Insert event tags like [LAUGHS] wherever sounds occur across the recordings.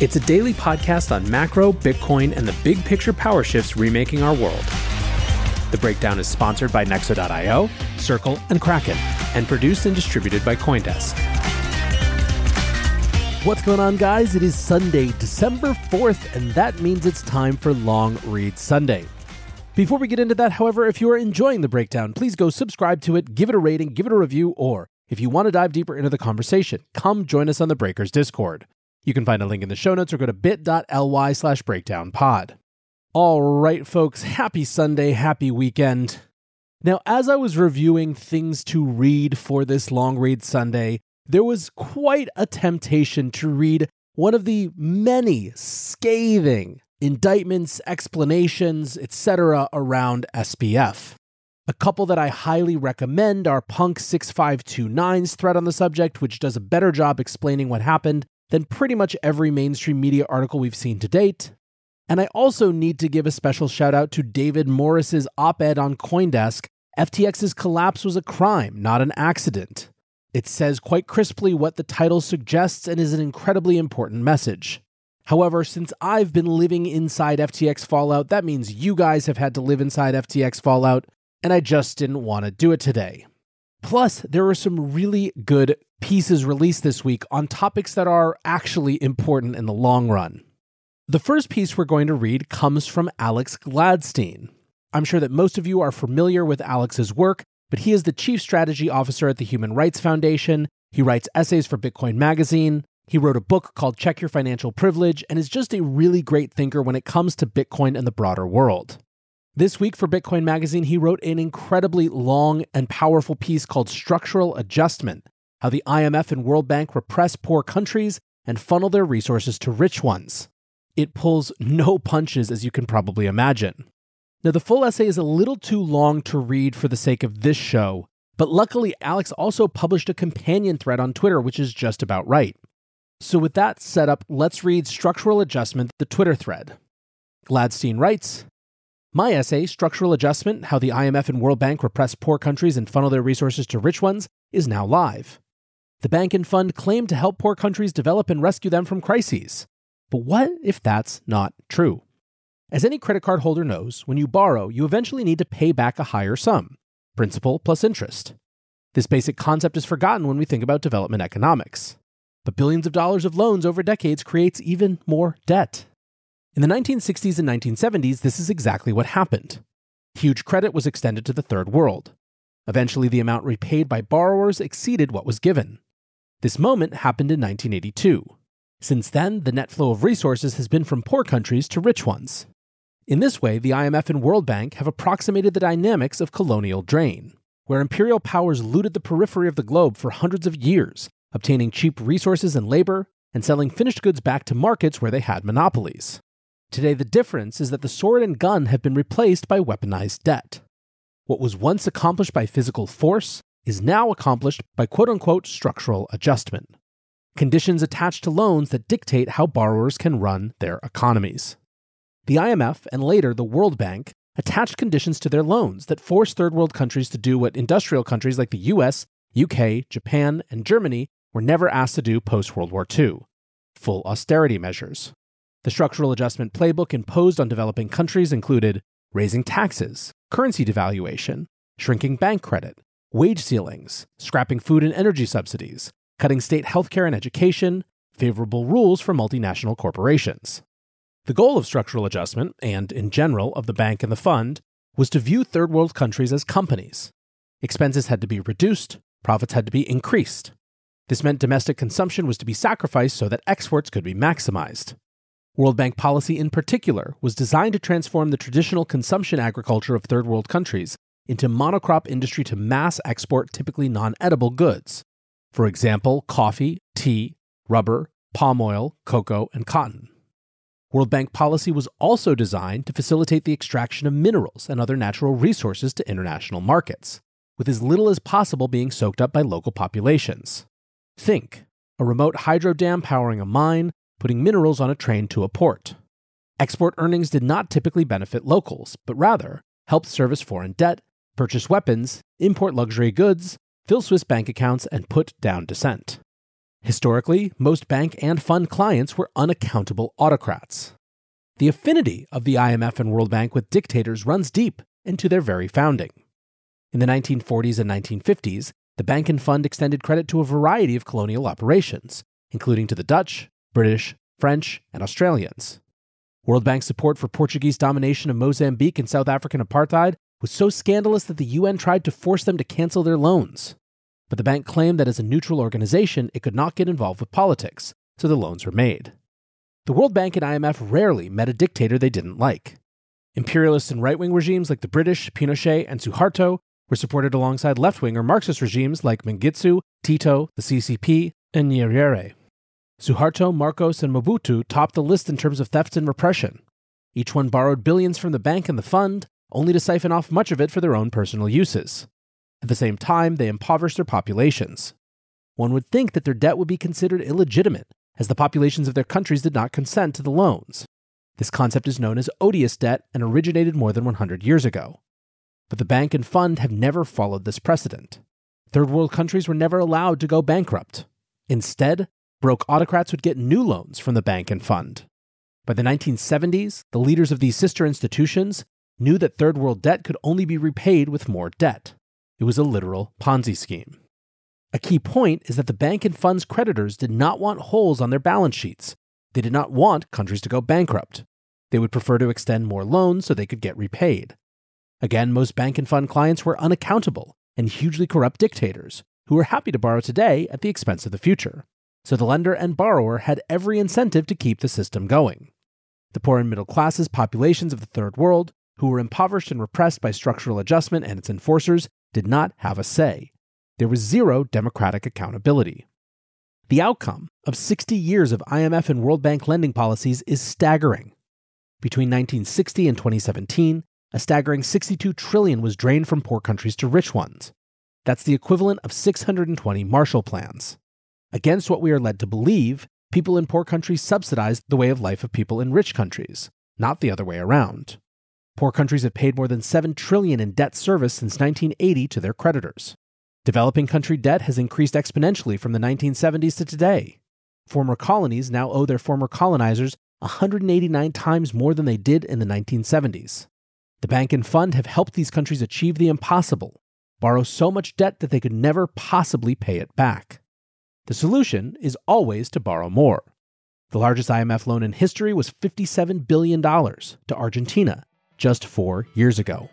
It's a daily podcast on macro, Bitcoin, and the big picture power shifts remaking our world. The Breakdown is sponsored by Nexo.io, Circle, and Kraken, and produced and distributed by Coindesk. What's going on, guys? It is Sunday, December 4th, and that means it's time for Long Read Sunday. Before we get into that, however, if you are enjoying the breakdown, please go subscribe to it, give it a rating, give it a review, or if you want to dive deeper into the conversation, come join us on the Breakers Discord. You can find a link in the show notes or go to bit.ly slash breakdownpod. All right, folks, happy Sunday, happy weekend. Now, as I was reviewing things to read for this long read Sunday, there was quite a temptation to read one of the many scathing indictments, explanations, etc. around SBF. A couple that I highly recommend are Punk6529's thread on the subject, which does a better job explaining what happened than pretty much every mainstream media article we've seen to date. And I also need to give a special shout out to David Morris's op ed on Coindesk FTX's collapse was a crime, not an accident. It says quite crisply what the title suggests and is an incredibly important message. However, since I've been living inside FTX Fallout, that means you guys have had to live inside FTX Fallout, and I just didn't want to do it today. Plus, there were some really good pieces released this week on topics that are actually important in the long run. The first piece we're going to read comes from Alex Gladstein. I'm sure that most of you are familiar with Alex's work, but he is the chief strategy officer at the Human Rights Foundation. He writes essays for Bitcoin Magazine. He wrote a book called Check Your Financial Privilege and is just a really great thinker when it comes to Bitcoin and the broader world. This week for Bitcoin Magazine, he wrote an incredibly long and powerful piece called Structural Adjustment How the IMF and World Bank Repress Poor Countries and Funnel Their Resources to Rich Ones. It pulls no [LAUGHS] punches, as you can probably imagine. Now, the full essay is a little too long to read for the sake of this show, but luckily, Alex also published a companion thread on Twitter, which is just about right. So, with that set up, let's read Structural Adjustment, the Twitter thread. Gladstein writes My essay, Structural Adjustment How the IMF and World Bank Repress Poor Countries and Funnel Their Resources to Rich Ones, is now live. The bank and fund claim to help poor countries develop and rescue them from crises. But what if that's not true? As any credit card holder knows, when you borrow, you eventually need to pay back a higher sum principal plus interest. This basic concept is forgotten when we think about development economics. But billions of dollars of loans over decades creates even more debt. In the 1960s and 1970s, this is exactly what happened. Huge credit was extended to the third world. Eventually, the amount repaid by borrowers exceeded what was given. This moment happened in 1982. Since then, the net flow of resources has been from poor countries to rich ones. In this way, the IMF and World Bank have approximated the dynamics of colonial drain, where imperial powers looted the periphery of the globe for hundreds of years, obtaining cheap resources and labor, and selling finished goods back to markets where they had monopolies. Today, the difference is that the sword and gun have been replaced by weaponized debt. What was once accomplished by physical force is now accomplished by quote unquote structural adjustment. Conditions attached to loans that dictate how borrowers can run their economies. The IMF and later the World Bank attached conditions to their loans that forced third world countries to do what industrial countries like the US, UK, Japan, and Germany were never asked to do post World War II full austerity measures. The structural adjustment playbook imposed on developing countries included raising taxes, currency devaluation, shrinking bank credit, wage ceilings, scrapping food and energy subsidies, cutting state healthcare and education, favorable rules for multinational corporations. The goal of structural adjustment, and in general of the bank and the fund, was to view third world countries as companies. Expenses had to be reduced, profits had to be increased. This meant domestic consumption was to be sacrificed so that exports could be maximized. World Bank policy in particular was designed to transform the traditional consumption agriculture of third world countries into monocrop industry to mass export typically non edible goods. For example, coffee, tea, rubber, palm oil, cocoa, and cotton. World Bank policy was also designed to facilitate the extraction of minerals and other natural resources to international markets, with as little as possible being soaked up by local populations. Think a remote hydro dam powering a mine, putting minerals on a train to a port. Export earnings did not typically benefit locals, but rather helped service foreign debt, purchase weapons, import luxury goods, fill Swiss bank accounts, and put down dissent. Historically, most bank and fund clients were unaccountable autocrats. The affinity of the IMF and World Bank with dictators runs deep into their very founding. In the 1940s and 1950s, the bank and fund extended credit to a variety of colonial operations, including to the Dutch, British, French, and Australians. World Bank's support for Portuguese domination of Mozambique and South African apartheid was so scandalous that the UN tried to force them to cancel their loans. But the bank claimed that as a neutral organization, it could not get involved with politics, so the loans were made. The World Bank and IMF rarely met a dictator they didn't like. Imperialist and right wing regimes like the British, Pinochet, and Suharto were supported alongside left wing or Marxist regimes like Mengistu, Tito, the CCP, and Nyerere. Suharto, Marcos, and Mobutu topped the list in terms of theft and repression. Each one borrowed billions from the bank and the fund, only to siphon off much of it for their own personal uses. At the same time, they impoverish their populations. One would think that their debt would be considered illegitimate, as the populations of their countries did not consent to the loans. This concept is known as odious debt and originated more than 100 years ago. But the bank and fund have never followed this precedent. Third world countries were never allowed to go bankrupt. Instead, broke autocrats would get new loans from the bank and fund. By the 1970s, the leaders of these sister institutions knew that third world debt could only be repaid with more debt. It was a literal Ponzi scheme. A key point is that the bank and fund's creditors did not want holes on their balance sheets. They did not want countries to go bankrupt. They would prefer to extend more loans so they could get repaid. Again, most bank and fund clients were unaccountable and hugely corrupt dictators who were happy to borrow today at the expense of the future. So the lender and borrower had every incentive to keep the system going. The poor and middle classes populations of the third world, who were impoverished and repressed by structural adjustment and its enforcers, did not have a say. There was zero democratic accountability. The outcome of 60 years of IMF and World Bank lending policies is staggering. Between 1960 and 2017, a staggering 62 trillion was drained from poor countries to rich ones. That's the equivalent of 620 Marshall Plans. Against what we are led to believe, people in poor countries subsidized the way of life of people in rich countries, not the other way around. Poor countries have paid more than 7 trillion in debt service since 1980 to their creditors. Developing country debt has increased exponentially from the 1970s to today. Former colonies now owe their former colonizers 189 times more than they did in the 1970s. The bank and fund have helped these countries achieve the impossible borrow so much debt that they could never possibly pay it back. The solution is always to borrow more. The largest IMF loan in history was $57 billion to Argentina just four years ago.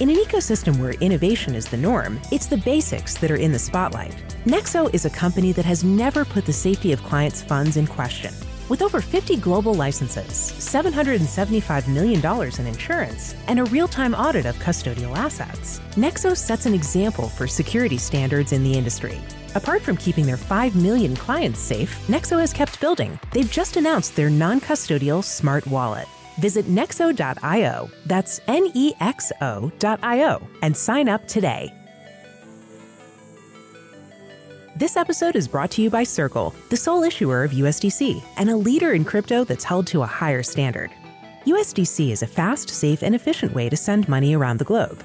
In an ecosystem where innovation is the norm, it's the basics that are in the spotlight. Nexo is a company that has never put the safety of clients' funds in question. With over 50 global licenses, $775 million in insurance, and a real time audit of custodial assets, Nexo sets an example for security standards in the industry. Apart from keeping their 5 million clients safe, Nexo has kept building. They've just announced their non custodial smart wallet. Visit nexo.io, that's N E X O.io, and sign up today. This episode is brought to you by Circle, the sole issuer of USDC and a leader in crypto that's held to a higher standard. USDC is a fast, safe, and efficient way to send money around the globe.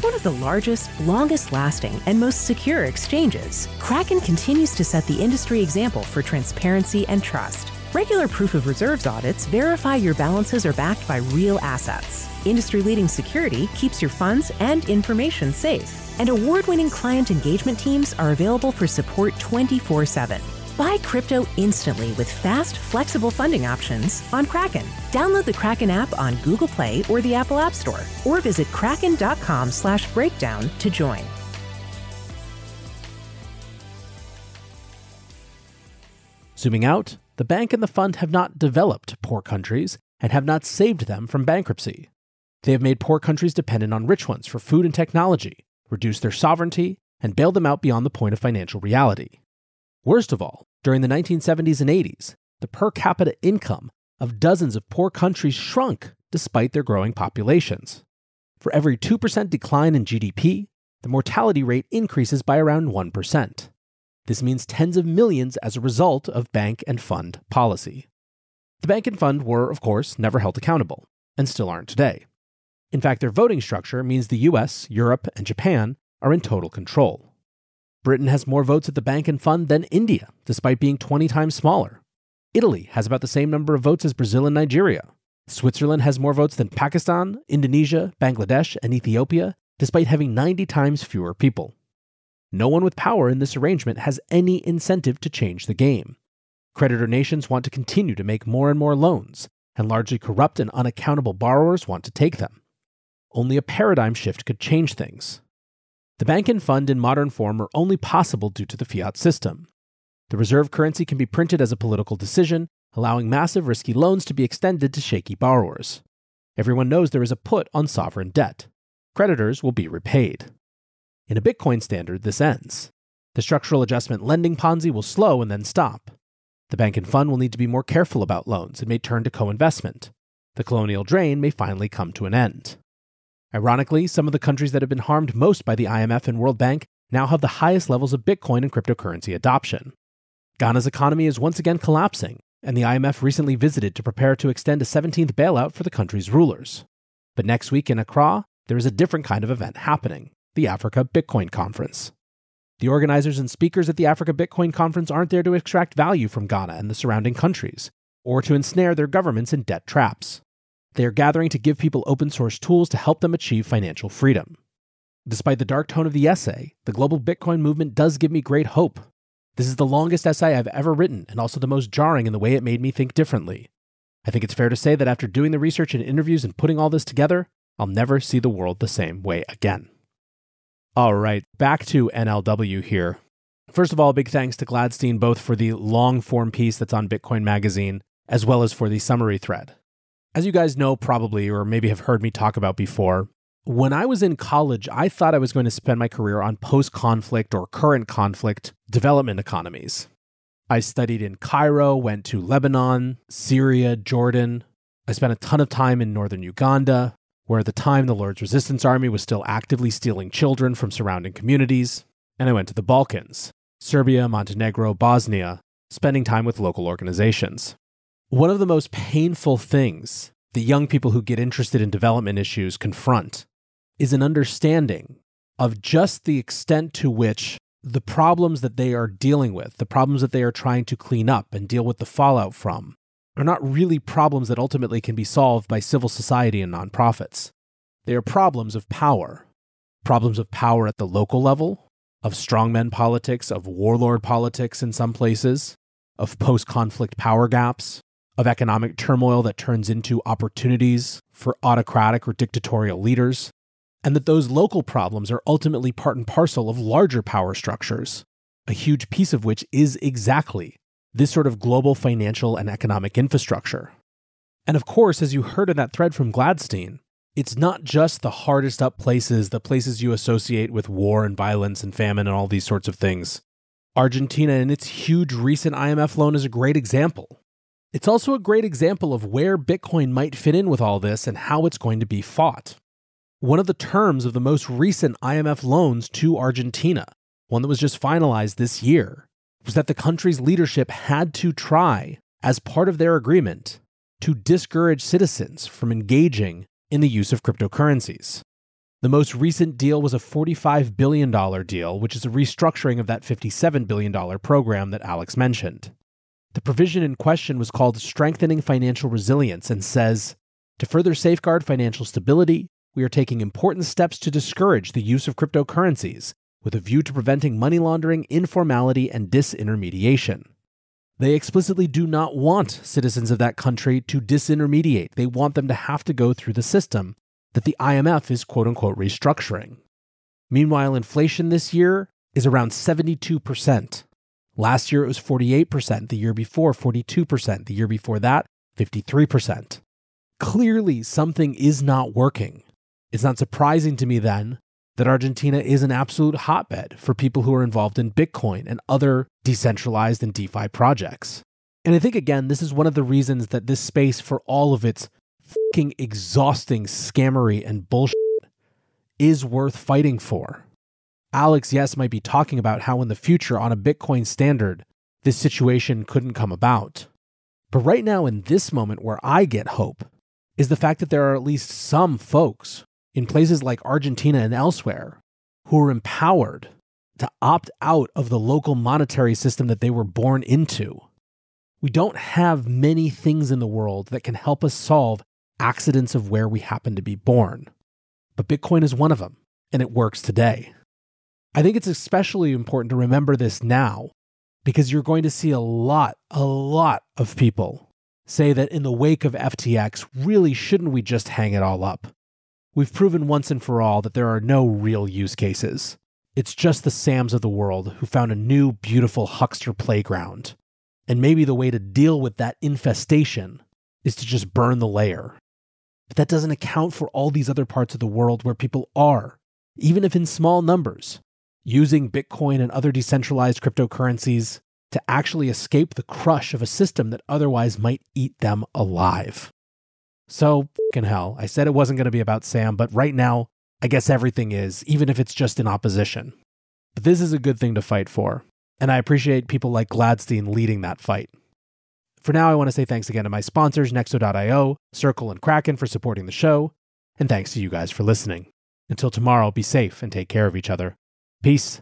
As one of the largest, longest lasting, and most secure exchanges, Kraken continues to set the industry example for transparency and trust. Regular proof of reserves audits verify your balances are backed by real assets. Industry leading security keeps your funds and information safe. And award winning client engagement teams are available for support 24 7. Buy crypto instantly with fast, flexible funding options on Kraken. Download the Kraken app on Google Play or the Apple App Store, or visit kraken.com slash breakdown to join. Zooming out, the bank and the fund have not developed poor countries and have not saved them from bankruptcy. They have made poor countries dependent on rich ones for food and technology, reduced their sovereignty, and bailed them out beyond the point of financial reality. Worst of all, during the 1970s and 80s, the per capita income of dozens of poor countries shrunk despite their growing populations. For every 2% decline in GDP, the mortality rate increases by around 1%. This means tens of millions as a result of bank and fund policy. The bank and fund were, of course, never held accountable, and still aren't today. In fact, their voting structure means the US, Europe, and Japan are in total control. Britain has more votes at the bank and fund than India, despite being 20 times smaller. Italy has about the same number of votes as Brazil and Nigeria. Switzerland has more votes than Pakistan, Indonesia, Bangladesh, and Ethiopia, despite having 90 times fewer people. No one with power in this arrangement has any incentive to change the game. Creditor nations want to continue to make more and more loans, and largely corrupt and unaccountable borrowers want to take them. Only a paradigm shift could change things. The bank and fund in modern form are only possible due to the fiat system. The reserve currency can be printed as a political decision, allowing massive risky loans to be extended to shaky borrowers. Everyone knows there is a put on sovereign debt. Creditors will be repaid. In a Bitcoin standard, this ends. The structural adjustment lending Ponzi will slow and then stop. The bank and fund will need to be more careful about loans and may turn to co investment. The colonial drain may finally come to an end. Ironically, some of the countries that have been harmed most by the IMF and World Bank now have the highest levels of Bitcoin and cryptocurrency adoption. Ghana's economy is once again collapsing, and the IMF recently visited to prepare to extend a 17th bailout for the country's rulers. But next week in Accra, there is a different kind of event happening the Africa Bitcoin Conference. The organizers and speakers at the Africa Bitcoin Conference aren't there to extract value from Ghana and the surrounding countries, or to ensnare their governments in debt traps. They are gathering to give people open source tools to help them achieve financial freedom. Despite the dark tone of the essay, the global Bitcoin movement does give me great hope. This is the longest essay I've ever written, and also the most jarring in the way it made me think differently. I think it's fair to say that after doing the research and interviews and putting all this together, I'll never see the world the same way again. All right, back to NLW here. First of all, big thanks to Gladstein both for the long form piece that's on Bitcoin Magazine, as well as for the summary thread. As you guys know, probably, or maybe have heard me talk about before, when I was in college, I thought I was going to spend my career on post conflict or current conflict development economies. I studied in Cairo, went to Lebanon, Syria, Jordan. I spent a ton of time in northern Uganda, where at the time the Lord's Resistance Army was still actively stealing children from surrounding communities, and I went to the Balkans, Serbia, Montenegro, Bosnia, spending time with local organizations. One of the most painful things the young people who get interested in development issues confront is an understanding of just the extent to which the problems that they are dealing with, the problems that they are trying to clean up and deal with the fallout from, are not really problems that ultimately can be solved by civil society and nonprofits. They are problems of power. Problems of power at the local level, of strongmen politics, of warlord politics in some places, of post conflict power gaps, of economic turmoil that turns into opportunities for autocratic or dictatorial leaders, and that those local problems are ultimately part and parcel of larger power structures, a huge piece of which is exactly this sort of global financial and economic infrastructure. And of course, as you heard in that thread from Gladstein, it's not just the hardest up places, the places you associate with war and violence and famine and all these sorts of things. Argentina and its huge recent IMF loan is a great example. It's also a great example of where Bitcoin might fit in with all this and how it's going to be fought. One of the terms of the most recent IMF loans to Argentina, one that was just finalized this year, was that the country's leadership had to try, as part of their agreement, to discourage citizens from engaging in the use of cryptocurrencies. The most recent deal was a $45 billion deal, which is a restructuring of that $57 billion program that Alex mentioned. The provision in question was called Strengthening Financial Resilience and says To further safeguard financial stability, we are taking important steps to discourage the use of cryptocurrencies with a view to preventing money laundering, informality, and disintermediation. They explicitly do not want citizens of that country to disintermediate. They want them to have to go through the system that the IMF is quote unquote restructuring. Meanwhile, inflation this year is around 72%. Last year it was 48%, the year before 42%, the year before that 53%. Clearly, something is not working. It's not surprising to me then that Argentina is an absolute hotbed for people who are involved in Bitcoin and other decentralized and DeFi projects. And I think, again, this is one of the reasons that this space, for all of its fucking exhausting scammery and bullshit, is worth fighting for. Alex, yes, might be talking about how in the future, on a Bitcoin standard, this situation couldn't come about. But right now, in this moment where I get hope, is the fact that there are at least some folks in places like Argentina and elsewhere who are empowered to opt out of the local monetary system that they were born into. We don't have many things in the world that can help us solve accidents of where we happen to be born. But Bitcoin is one of them, and it works today. I think it's especially important to remember this now because you're going to see a lot, a lot of people say that in the wake of FTX, really shouldn't we just hang it all up? We've proven once and for all that there are no real use cases. It's just the Sams of the world who found a new, beautiful huckster playground. And maybe the way to deal with that infestation is to just burn the layer. But that doesn't account for all these other parts of the world where people are, even if in small numbers, using Bitcoin and other decentralized cryptocurrencies to actually escape the crush of a system that otherwise might eat them alive. So, fucking hell, I said it wasn't going to be about Sam, but right now, I guess everything is, even if it's just in opposition. But this is a good thing to fight for, and I appreciate people like Gladstein leading that fight. For now, I want to say thanks again to my sponsors, Nexo.io, Circle, and Kraken for supporting the show, and thanks to you guys for listening. Until tomorrow, be safe and take care of each other. Peace.